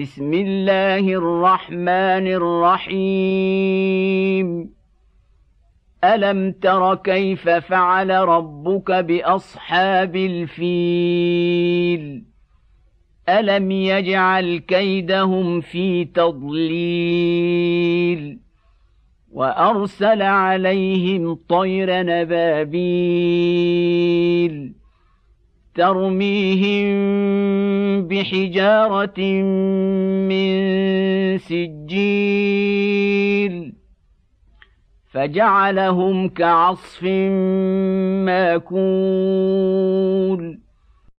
بسم الله الرحمن الرحيم. ألم تر كيف فعل ربك بأصحاب الفيل؟ ألم يجعل كيدهم في تضليل؟ وأرسل عليهم طير نبابيل ترميهم بحجارة من سجيل فجعلهم كعصف ماكول